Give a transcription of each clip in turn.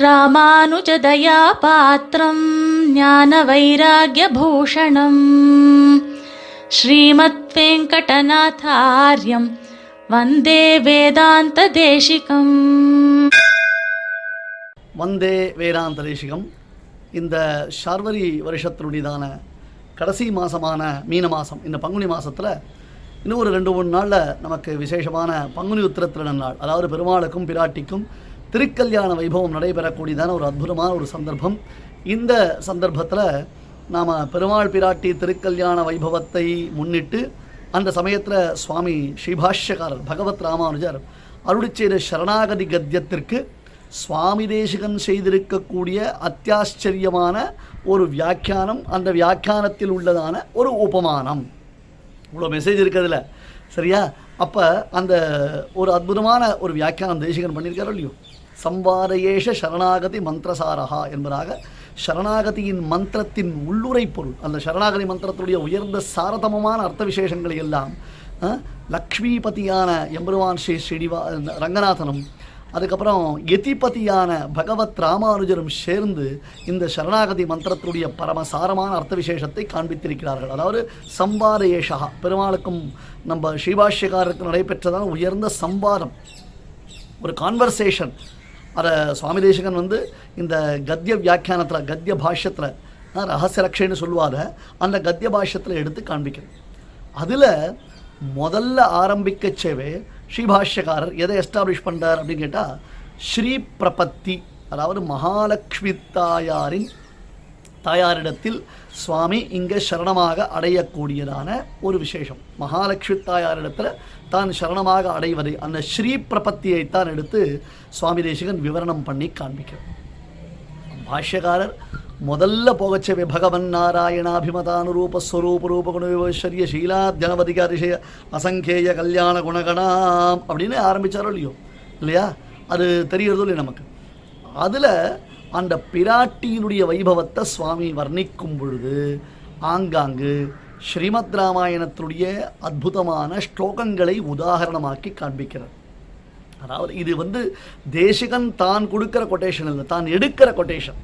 ராமானுஜதயாபாத்திரம் ஞான வைராகியபூஷணம் ஸ்ரீமத் வெங்கடநாதாரியம் வந்தே வேதாந்த தேசிகம் வந்தே வேதாந்த தேசிகம் இந்த சார்வரி வருஷத்தினுடையதான கடைசி மாதமான மீன மாதம் இந்த பங்குனி மாதத்தில் இன்னும் ஒரு ரெண்டு மூணு நாளில் நமக்கு விசேஷமான பங்குனி உத்திர திருநாள் அதாவது பெருமாளுக்கும் பிராட்டிக்கும் திருக்கல்யாண வைபவம் நடைபெறக்கூடியதான ஒரு அற்புதமான ஒரு சந்தர்ப்பம். இந்த சந்தர்ப்பத்தில் நாம் பெருமாள் பிராட்டி திருக்கல்யாண வைபவத்தை முன்னிட்டு அந்த சமயத்தில் சுவாமி ஸ்ரீபாஷ்யக்காரர் பகவத் ராமானுஜர் அருளிச் செய்த சரணாகதி கத்தியத்திற்கு சுவாமி தேசிகன் செய்திருக்கக்கூடிய அத்தியாச்சரியமான ஒரு வியாக்கியானம் அந்த வியாக்கியானத்தில் உள்ளதான ஒரு உபமானம். இவ்வளோ மெசேஜ் இருக்குதுல்ல சரியா? அப்போ அந்த ஒரு அற்புதமான ஒரு வியாக்கியானம் தேசிகன் பண்ணியிருக்காரோ இல்லையோ? சம்வாதயேஷ சரணாகதி மந்திரசாரஹா என்பதாக சரணாகதியின் மந்திரத்தின் உள்ளுரை பொருள். அந்த சரணாகதி மந்திரத்துடைய உயர்ந்த சாரதமமான அர்த்த விசேஷங்களை எல்லாம் லக்ஷ்மிபதியான எம்பெருமான் ஸ்ரீ ஸ்ரீனிவா ரங்கநாதனும் அதுக்கப்புறம் எதிபதியான பகவத் ராமானுஜரும் சேர்ந்து இந்த சரணாகதி மந்திரத்துடைய பரமசாரமான அர்த்த விசேஷத்தை காண்பித்திருக்கிறார்கள். அதாவது சம்பாத பெருமாளுக்கும் நம்ம ஸ்ரீபாஷ்யக்காரருக்கு நடைபெற்றதான உயர்ந்த சம்பாதம். ஒரு கான்வர்சேஷன் அதை சுவாமி தேசகன் வந்து இந்த கத்திய வியாக்கியானத்தில் கத்திய பாஷ்யத்தில் ரகசிய ரக்ஷைன்னு சொல்லுவார அந்த கத்திய பாஷ்யத்தில் எடுத்து காண்பிக்கிறேன் அதில் முதல்ல ஆரம்பிக்கச்சவே ஸ்ரீபாஷ்யக்காரர் எதை எஸ்டாப்ளிஷ் பண்ணுறார் அப்படின்னு கேட்டால் ஸ்ரீ பிரபத்தி அதாவது மகாலட்சுமி தாயாரின் தாயாரிடத்தில் சுவாமி இங்கே சரணமாக அடையக்கூடியதான ஒரு விசேஷம். மகாலட்சுமி தாயாரிடத்தில் தான் சரணமாக அடைவதை அந்த ஸ்ரீ பிரபத்தியைத்தான் எடுத்து சுவாமி தேசிகன் விவரணம் பண்ணி காண்பிக்கிறார். பாஷ்யக்காரர் முதல்ல போகச்சவே பகவன் நாராயணாபிமதானுரூப ஸ்வரூப ரூப குணவிவஸ்வரிய ஷீலா ஜனவதிக அதிசய அசங்கேய கல்யாண குணகணாம் அப்படின்னு ஆரம்பிச்சாரோ இல்லையோ? இல்லையா? அது தெரியறதோ இல்லையா நமக்கு? அதில் அந்த பிராட்டியினுடைய வைபவத்தை சுவாமி வர்ணிக்கும் பொழுது ஆங்காங்கு ஸ்ரீமத் ராமாயணத்தினுடைய அற்புதமான ஸ்லோகங்களை உதாரணமாக்கி காண்பிக்கிறார். அதாவது இது வந்து தேசிகன் தான் கொடுக்கிற கொட்டேஷன் இல்லை தான் எடுக்கிற கொட்டேஷன்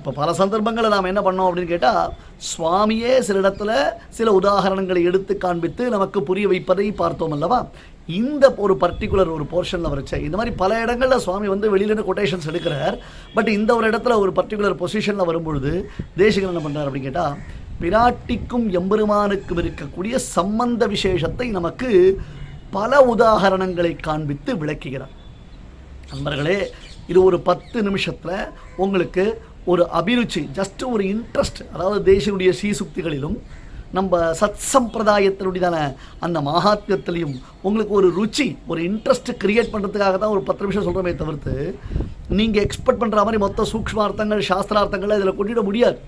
இப்போ பல சந்தர்ப்பங்களில் நாம் என்ன பண்ணோம் அப்படின்னு கேட்டால் சுவாமியே சில இடத்துல சில உதாகரணங்களை எடுத்து காண்பித்து நமக்கு புரிய வைப்பதை பார்த்தோம் அல்லவா? இந்த ஒரு பர்டிகுலர் ஒரு போர்ஷனில் வரைச்ச இந்த மாதிரி பல இடங்களில் சுவாமி வந்து வெளியிலேருந்து கொட்டேஷன்ஸ் எடுக்கிறார். பட் இந்த ஒரு இடத்துல ஒரு பர்டிகுலர் பொசிஷனில் வரும்பொழுது தேசிகன் என்ன பண்ணுறார் அப்படின்னு கேட்டால் பிராட்டிக்கும் எம்பெருமானுக்கும் இருக்கக்கூடிய சம்பந்த விசேஷத்தை நமக்கு பல உதாகரணங்களை காண்பித்து விளக்குகிறார். நண்பர்களே இது ஒரு பத்து நிமிஷத்தில் உங்களுக்கு ஒரு அபிருச்சி ஜஸ்ட் ஒரு இன்ட்ரெஸ்ட் அதாவது தேசனுடைய ஸ்ரீசுக்திகளிலும் நம்ம சத் சம்பிரதாயத்தினுடையதான அந்த மகாத்மியத்திலையும் உங்களுக்கு ஒரு ருச்சி ஒரு இன்ட்ரெஸ்ட் கிரியேட் பண்ணுறதுக்காக தான் ஒரு பத்து நிமிஷம் சொல்கிறோமே தவிர்த்து நீங்கள் எக்ஸ்பெக்ட் பண்ணுற மாதிரி மொத்த சூக்ஷ்மார்த்தங்கள் சாஸ்திரார்த்தங்கள் இதில் கொண்டிட முடியாது.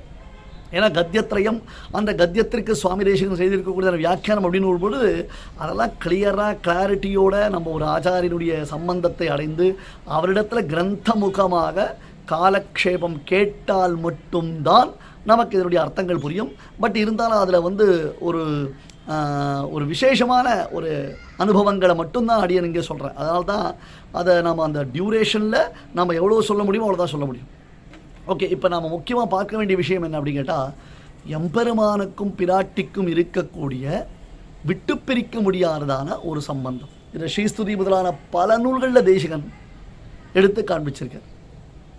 ஏன்னா கத்தியத்திரயம் அந்த கத்தியத்திற்கு சுவாமி தேசிகன் செய்திருக்கக்கூடிய வியாக்கியானம் அப்படின்னு பொழுது அதெல்லாம் கிளியராக கிளாரிட்டியோட நம்ம ஒரு ஆச்சாரியனுடைய சம்பந்தத்தை அடைந்து அவரிடத்தில் கிரந்த முகமாக காலக்ஷேபம் கேட்டால் மட்டும்தான் நமக்கு இதனுடைய அர்த்தங்கள் புரியும். பட் இருந்தாலும் அதில் வந்து ஒரு ஒரு விசேஷமான ஒரு அனுபவங்களை மட்டும்தான் அடியன் இங்கே சொல்கிறேன் அதனால தான் அதை நம்ம அந்த டியூரேஷனில் நம்ம எவ்வளோ சொல்ல முடியுமோ அவ்வளோ தான் சொல்ல முடியும். ஓகே இப்போ நாம் முக்கியமாக பார்க்க வேண்டிய விஷயம் என்ன அப்படின்னு கேட்டால் எம்பெருமானுக்கும் பிராட்டிக்கும் இருக்கக்கூடிய விட்டு பிரிக்க முடியாததான ஒரு சம்பந்தம். இதை ஸ்ரீஸ்துதி முதலான பல நூல்களில் தேசிகன் எடுத்து காண்பிச்சிருக்கார்.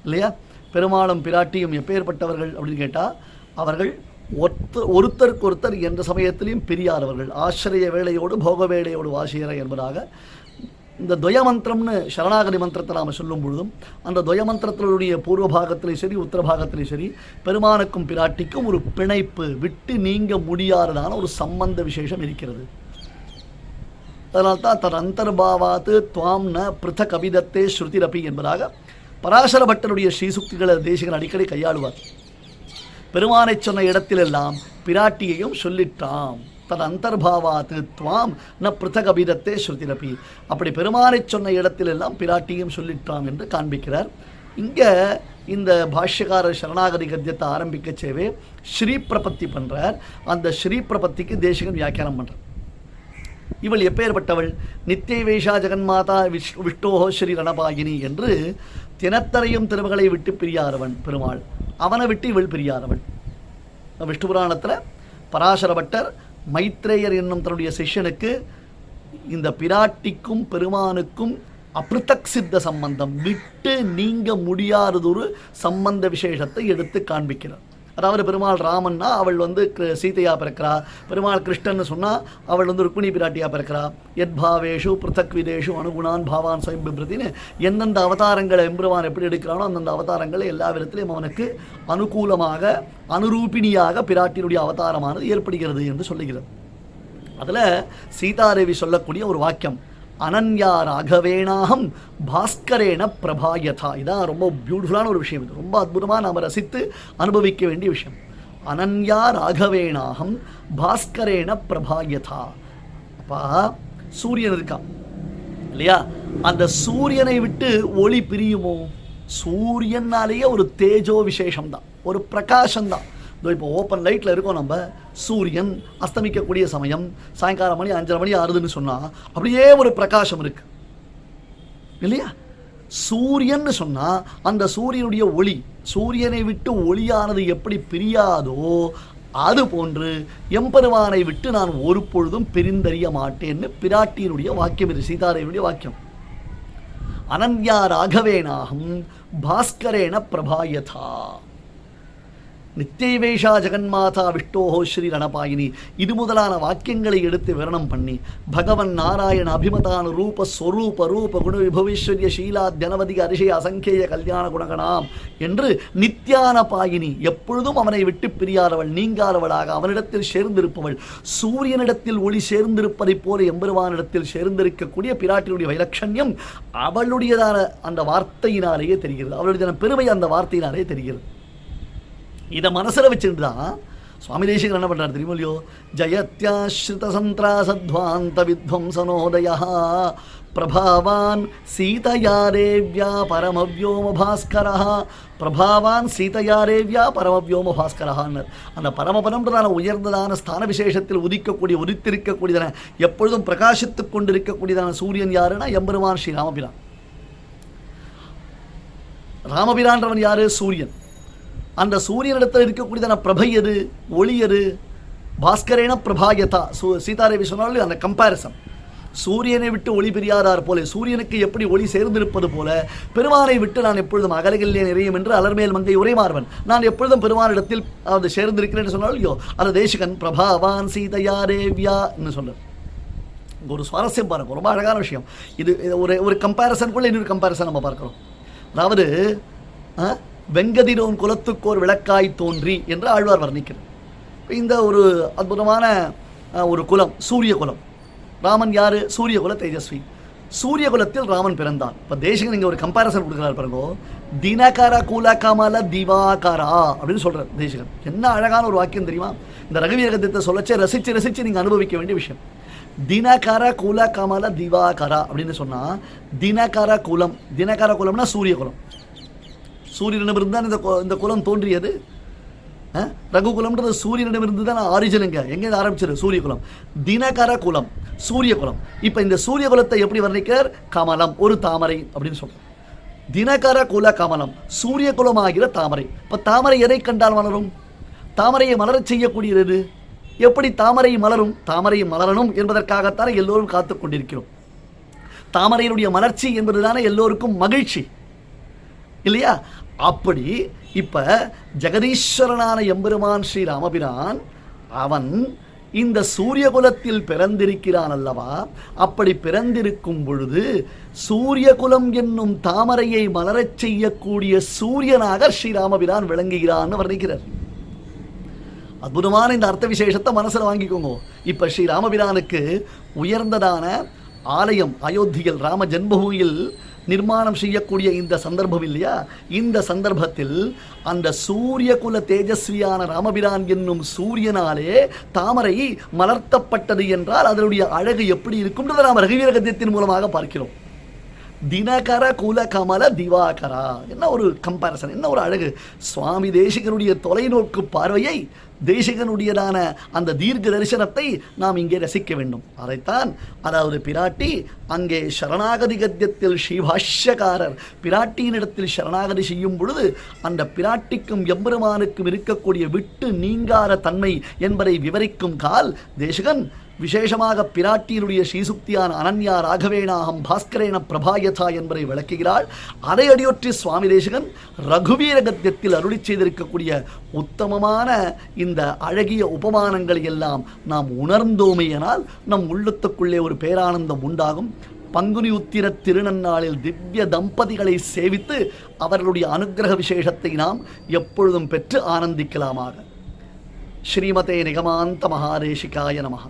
இல்லையா? பெருமாளும் பிராட்டியும் எப்பேற்பட்டவர்கள் அப்படின்னு கேட்டால் அவர்கள் ஒருத்தர் ஒருத்தருக்கு ஒருத்தர் எந்த சமயத்திலையும் பிரியாதவர்கள். ஆசிரிய வேளையோடு போக வேளையோடு வாசியற என்பதாக. இந்த துவய மந்திரம்னு சரணாகதி மந்திரத்தை நாம் சொல்லும் பொழுதும் அந்த துவய மந்திரத்தினுடைய பூர்வ பாகத்திலையும் சரி உத்தர பாகத்திலையும் சரி பெருமானுக்கும் பிராட்டிக்கும் ஒரு பிணைப்பு விட்டு நீங்க முடியாததான ஒரு சம்பந்த விசேஷம் இருக்கிறது. அதனால்தான் தன் அந்தர்பாவாத்து துவாம் ந பிருத்த கவிதத்தே ஸ்ருதிரபி என்பதாக பராசர பட்டருடைய ஸ்ரீசுக்திகளை தேசிகன் அடிக்கடி கையாளுவார். பெருமானை சொன்ன இடத்திலெல்லாம் பிராட்டியையும் சொல்லிட்டாம். தன் அந்தர்பாவாத்து துவாம் ந பிருத்தக் அபிதத்தே ஸ்ருதிரபி. அப்படி பெருமானை சொன்ன இடத்திலெல்லாம் பிராட்டியும் சொல்லிட்டாம் என்று காண்பிக்கிறார். இங்கே இந்த பாஷ்யக்கார சரணாகதி கத்தியத்தை ஆரம்பிக்க சேவே ஸ்ரீ பிரபத்தி பண்ணுறார் அந்த ஸ்ரீ பிரபத்திக்கு தேசிகன் வியாக்கியானம் பண்ணுறார் இவள் எப்பேற்பட்டவள்? நித்தியவேஷா ஜெகன்மாதா விஷ் விஷ்ணோஹோ ஸ்ரீ ரணபாயினி என்று தினத்தரையும் திருமகளை விட்டு பிரியாதவன் பெருமாள். அவனை விட்டு இவள் பிரியாதவன். விஷ்ணு புராணத்தில் பராசர பட்டர் மைத்ரேயர் என்னும் தன்னுடைய சிஷ்யனுக்கு இந்த பிராட்டிக்கும் பெருமானுக்கும் அப்ரித்தக் சித்த சம்பந்தம். விட்டு நீங்க முடியாததொரு சம்பந்த விசேஷத்தை எடுத்து காண்பிக்கிறார். அதாவது பெருமாள் ராமன்னா அவள் வந்து சீதையாக பிறக்கிறா. பெருமாள் கிருஷ்ணன்னு சொன்னால் அவள் வந்து ருக்மிணி பிராட்டியா பிறக்கிறா. யத்பாவேஷு பிருத்தக் விதேஷு அனுகுணான் பாவான் ஸ்வயம் பிப்ரதின்னு எந்தெந்த அவதாரங்களை எம்பெருமான் எப்படி எடுக்கிறானோ அந்தந்த அவதாரங்களை எல்லா விதத்திலையும் அவனுக்கு அனுகூலமாக அனுரூபிணியாக பிராட்டியினுடைய அவதாரமானது ஏற்படுகிறது என்று சொல்லுகிறது. அதில் சீதாதேவி சொல்லக்கூடிய ஒரு வாக்கியம். அனன்யா ராகவேணாகம் பாஸ்கரேன பிரபாயதா. இதான் ரொம்ப பியூட்டிஃபுல்லான ஒரு விஷயம் இது. ரொம்ப அற்புதமாக நாம் ரசித்து அனுபவிக்க வேண்டிய விஷயம். அனன்யா ராகவேணாகம் பாஸ்கரேன பிரபாயதா. அப்பா சூரியன் இருக்கான் இல்லையா? அந்த சூரியனை விட்டு ஒளி பிரியுமோ? சூரியனாலேயே ஒரு தேஜோ விசேஷம் தான் ஒரு பிரகாசம்தான் இப்போ ஓப்பன் லைட்டில் இருக்கோம் நம்ம. சூரியன் அஸ்தமிக்கக்கூடிய சமயம் சாயங்காலம் மணி அஞ்சரை மணி ஆறுதுன்னு சொன்னால் அப்படியே ஒரு பிரகாசம் இருக்கு. இல்லையா? சூரியன்னு சொன்னால் அந்த சூரியனுடைய ஒளி சூரியனை விட்டு ஒளியானது எப்படி பிரியாதோ அது போன்று எம்பெருமானை விட்டு நான் ஒரு பொழுதும் பிரிந்தறிய மாட்டேன்னு பிராட்டியினுடைய வாக்கியம். இது சீதாதேவியுடைய வாக்கியம். அனன்யா ராகவேனாகம் பாஸ்கரேன பிரபாயதா. நித்தியவேஷா ஜெகன்மாதா விஷ்டோஹோ ஸ்ரீ ரணபாயினி இது முதலான வாக்கியங்களை எடுத்து விவரணம் பண்ணி பகவன் நாராயண அபிமதான ரூப ஸ்வரூப ரூப குண விபவிஸ்வரிய ஷீலா ஜனவதி அரிஷய அசங்கேய கல்யாண குணகணாம் என்று நித்யான பாயினி எப்பொழுதும் அவனை விட்டு பிரியாதவள் நீங்காதவளாக அவனிடத்தில் சேர்ந்திருப்பவள் சூரியனிடத்தில் ஒளி சேர்ந்திருப்பதைப் போல எம்பெருமானிடத்தில் சேர்ந்திருக்கக்கூடிய பிராட்டினுடைய வைலட்சண்யம் அவளுடையதான அந்த வார்த்தையினாலேயே தெரிகிறது. அவளுடைய பெருமை அந்த வார்த்தையினாலே தெரிகிறது. இதை மனசில் வச்சுட்டு தான் சுவாமி தேசிகர் என்ன பண்ணுறார் தெரியுமோ இல்லையோ? ஜயத்யாஸ்ரித சந்திராசத்வாந்த வித்வம்சனோதய பிரபாவான் சீதையா தேவ்யா பரமவ்யோம பாஸ்கரா பிரபாவான் சீதையா தேவ்யா பரமவ்யோம பாஸ்கரஹான்னு அந்த பரமபரம்ன்றதான உயர்ந்ததான ஸ்தான விசேஷத்தில் உதிக்கக்கூடிய உதித்திருக்கக்கூடியதான எப்பொழுதும் பிரகாசித்துக் கொண்டிருக்கக்கூடியதான சூரியன் யாருன்னா எம்பெருமான் ஸ்ரீ ராமபிரான். ராமபிரான்றவன் யாரு? சூரியன். அந்த சூரியனிடத்தில் இருக்கக்கூடியதான பிரபை எது? ஒளி எது? பாஸ்கரேன பிரபாயதா. சூ சீதாரேவி சொன்னாலும் அந்த கம்பேரிசன் சூரியனை விட்டு ஒளி பிரியாதார் போல சூரியனுக்கு எப்படி ஒளி சேர்ந்திருப்பது போல பெருமானை விட்டு நான் எப்பொழுதும் அகலகில்லே நிறையும் என்று அலர்மேல் மங்கை உரைமாறுவன் நான் எப்பொழுதும் பெருமானிடத்தில் அது சேர்ந்திருக்கிறேன் என்று சொன்னால் இல்லையோ தேசிகன் பிரபாவான் சீதையா சொன்னார் என்று சொல்றார் ஒரு சுவாரஸ்யம் பாருங்க ரொம்ப அழகான விஷயம். இது ஒரு ஒரு ஒரு கம்பேரிசனுக்குள்ள இன்னொரு கம்பேரிசன் நம்ம பார்க்குறோம். அதாவது ஆ, வெங்கதிரோன் குலத்துக்கோர் விளக்காய் தோன்றி என்று ஆழ்வார் வர்ணிக்கிறார். இந்த ஒரு அற்புதமான ஒரு குலம் சூரிய குலம். ராமன் யாரு? சூரிய குல தேஜஸ்வி. சூரிய குலத்தில் ராமன் பிறந்தான். இப்போ தேசிகன் இங்கே ஒரு கம்பாரிசன் கொடுக்குறாரு பாருங்கோ. தினகாரா கூலாக்காமல திவாகாரா அப்படின்னு சொல்கிறார் தேசிகன். என்ன அழகான ஒரு வாக்கியம் தெரியுமா? இந்த ரகவீரகத்தை சொல்லச்சு ரசித்து ரசித்து நீங்கள் அனுபவிக்க வேண்டிய விஷயம். தினகர குல கமல திவாகரா அப்படின்னு சொன்னால் தினகர குலம் தினகர குலம்னா சூரிய குலம். சூரியனிடமிருந்து தான் இந்த இந்த குலம் தோன்றியது. ரகுகுலம்ன்றது சூரியனிடமிருந்து தான் ஆரிஜினுங்க. எங்கே ஆரம்பிச்சிரு சூரிய குலம் தினகர குலம் சூரிய குலம். இப்போ இந்த சூரிய குலத்தை எப்படி வர்ணிக்கிறார்? கமலம் ஒரு தாமரை அப்படின்னு சொல்றோம். தினகர குல கமலம் சூரிய குலம் ஆகிற தாமரை. இப்போ தாமரை எதை கண்டால் மலரும்? தாமரையை மலரச் செய்யக்கூடியது எப்படி தாமரை மலரும்? தாமரை மலரணும் என்பதற்காகத்தானே எல்லோரும் காத்துக் கொண்டிருக்கிறோம். தாமரையினுடைய மலர்ச்சி என்பதுதானே எல்லோருக்கும் மகிழ்ச்சி. இல்லையா? அப்படி இப்ப ஜெகதீஸ்வரனான எம்பெருமான் ஸ்ரீ ராமபிரான் அவன் இந்த சூரியகுலத்தில் பிறந்திருக்கிறான் அல்லவா? அப்படி பிறந்திருக்கும் பொழுது சூரியகுலம் என்னும் தாமரையை மலரச் செய்யக்கூடிய சூரியனாக ஸ்ரீராமபிரான் விளங்குகிறான்னு வர்ணிக்கிறார். அற்புதமான இந்த அர்த்த விசேஷத்தை மனசில் வாங்கிக்கோங்க. இப்ப ஸ்ரீராமபிரானுக்கு உயர்ந்ததான ஆலயம் அயோத்தியில் ராம ஜென்மபூமியில் நிர்மாணம் செய்யக்கூடிய இந்த சந்தர்ப்பம் இல்லையா? இந்த சந்தர்ப்பத்தில் அந்த சூரியகுல தேஜஸ்வியான ராமபிரான் என்னும் சூரியனாலே தாமரை மலர்த்தப்பட்டது என்றால் அதனுடைய அழகு எப்படி இருக்கும்ன்றதை நாம் ரகுவீர கத்தியத்தின் மூலமாக பார்க்கிறோம். தினகர குல கமல திவாகரா. என்ன ஒரு கம்பாரிசன் என்ன ஒரு அழகு. சுவாமி தேசிகனுடைய தொலைநோக்கு பார்வையை தேசிகனுடையதான அந்த தீர்க்க தரிசனத்தை நாம் இங்கே ரசிக்க வேண்டும். அதைத்தான் அதாவது பிராட்டி அங்கே சரணாகதி கத்தியத்தில் ஸ்ரீபாஷ்யக்காரர் பிராட்டியினிடத்தில் சரணாகதி செய்யும் பொழுது அந்த பிராட்டிக்கும் எம்பெருமானுக்கும் இருக்கக்கூடிய விட்டு நீங்காத தன்மை என்பதை விவரிக்கும் கால் தேசிகன் விசேஷமாக பிராட்டியினுடைய ஸ்ரீசுக்தியான அனன்யா ராகவேணாகம் பாஸ்கரேன பிரபாயதா என்பதை விளக்குகிறாள். அதை அடியொற்றி சுவாமி தேசிகன் ரகுவீர கத்தியத்தில் அருளி செய்திருக்கக்கூடிய உத்தமமான இந்த அழகிய உபமானங்களை எல்லாம் நாம் உணர்ந்தோமையினால் நம் உள்ளத்துக்குள்ளே ஒரு பேரானந்தம் உண்டாகும். பங்குனி உத்திர திருநன்னாளில் திவ்ய தம்பதிகளை சேவித்து அவர்களுடைய அனுக்கிரக விசேஷத்தை நாம் எப்பொழுதும் பெற்று ஆனந்திக்கலாமாக. ஸ்ரீமதே நிகமாந்த மகாதேசிகாய நமகா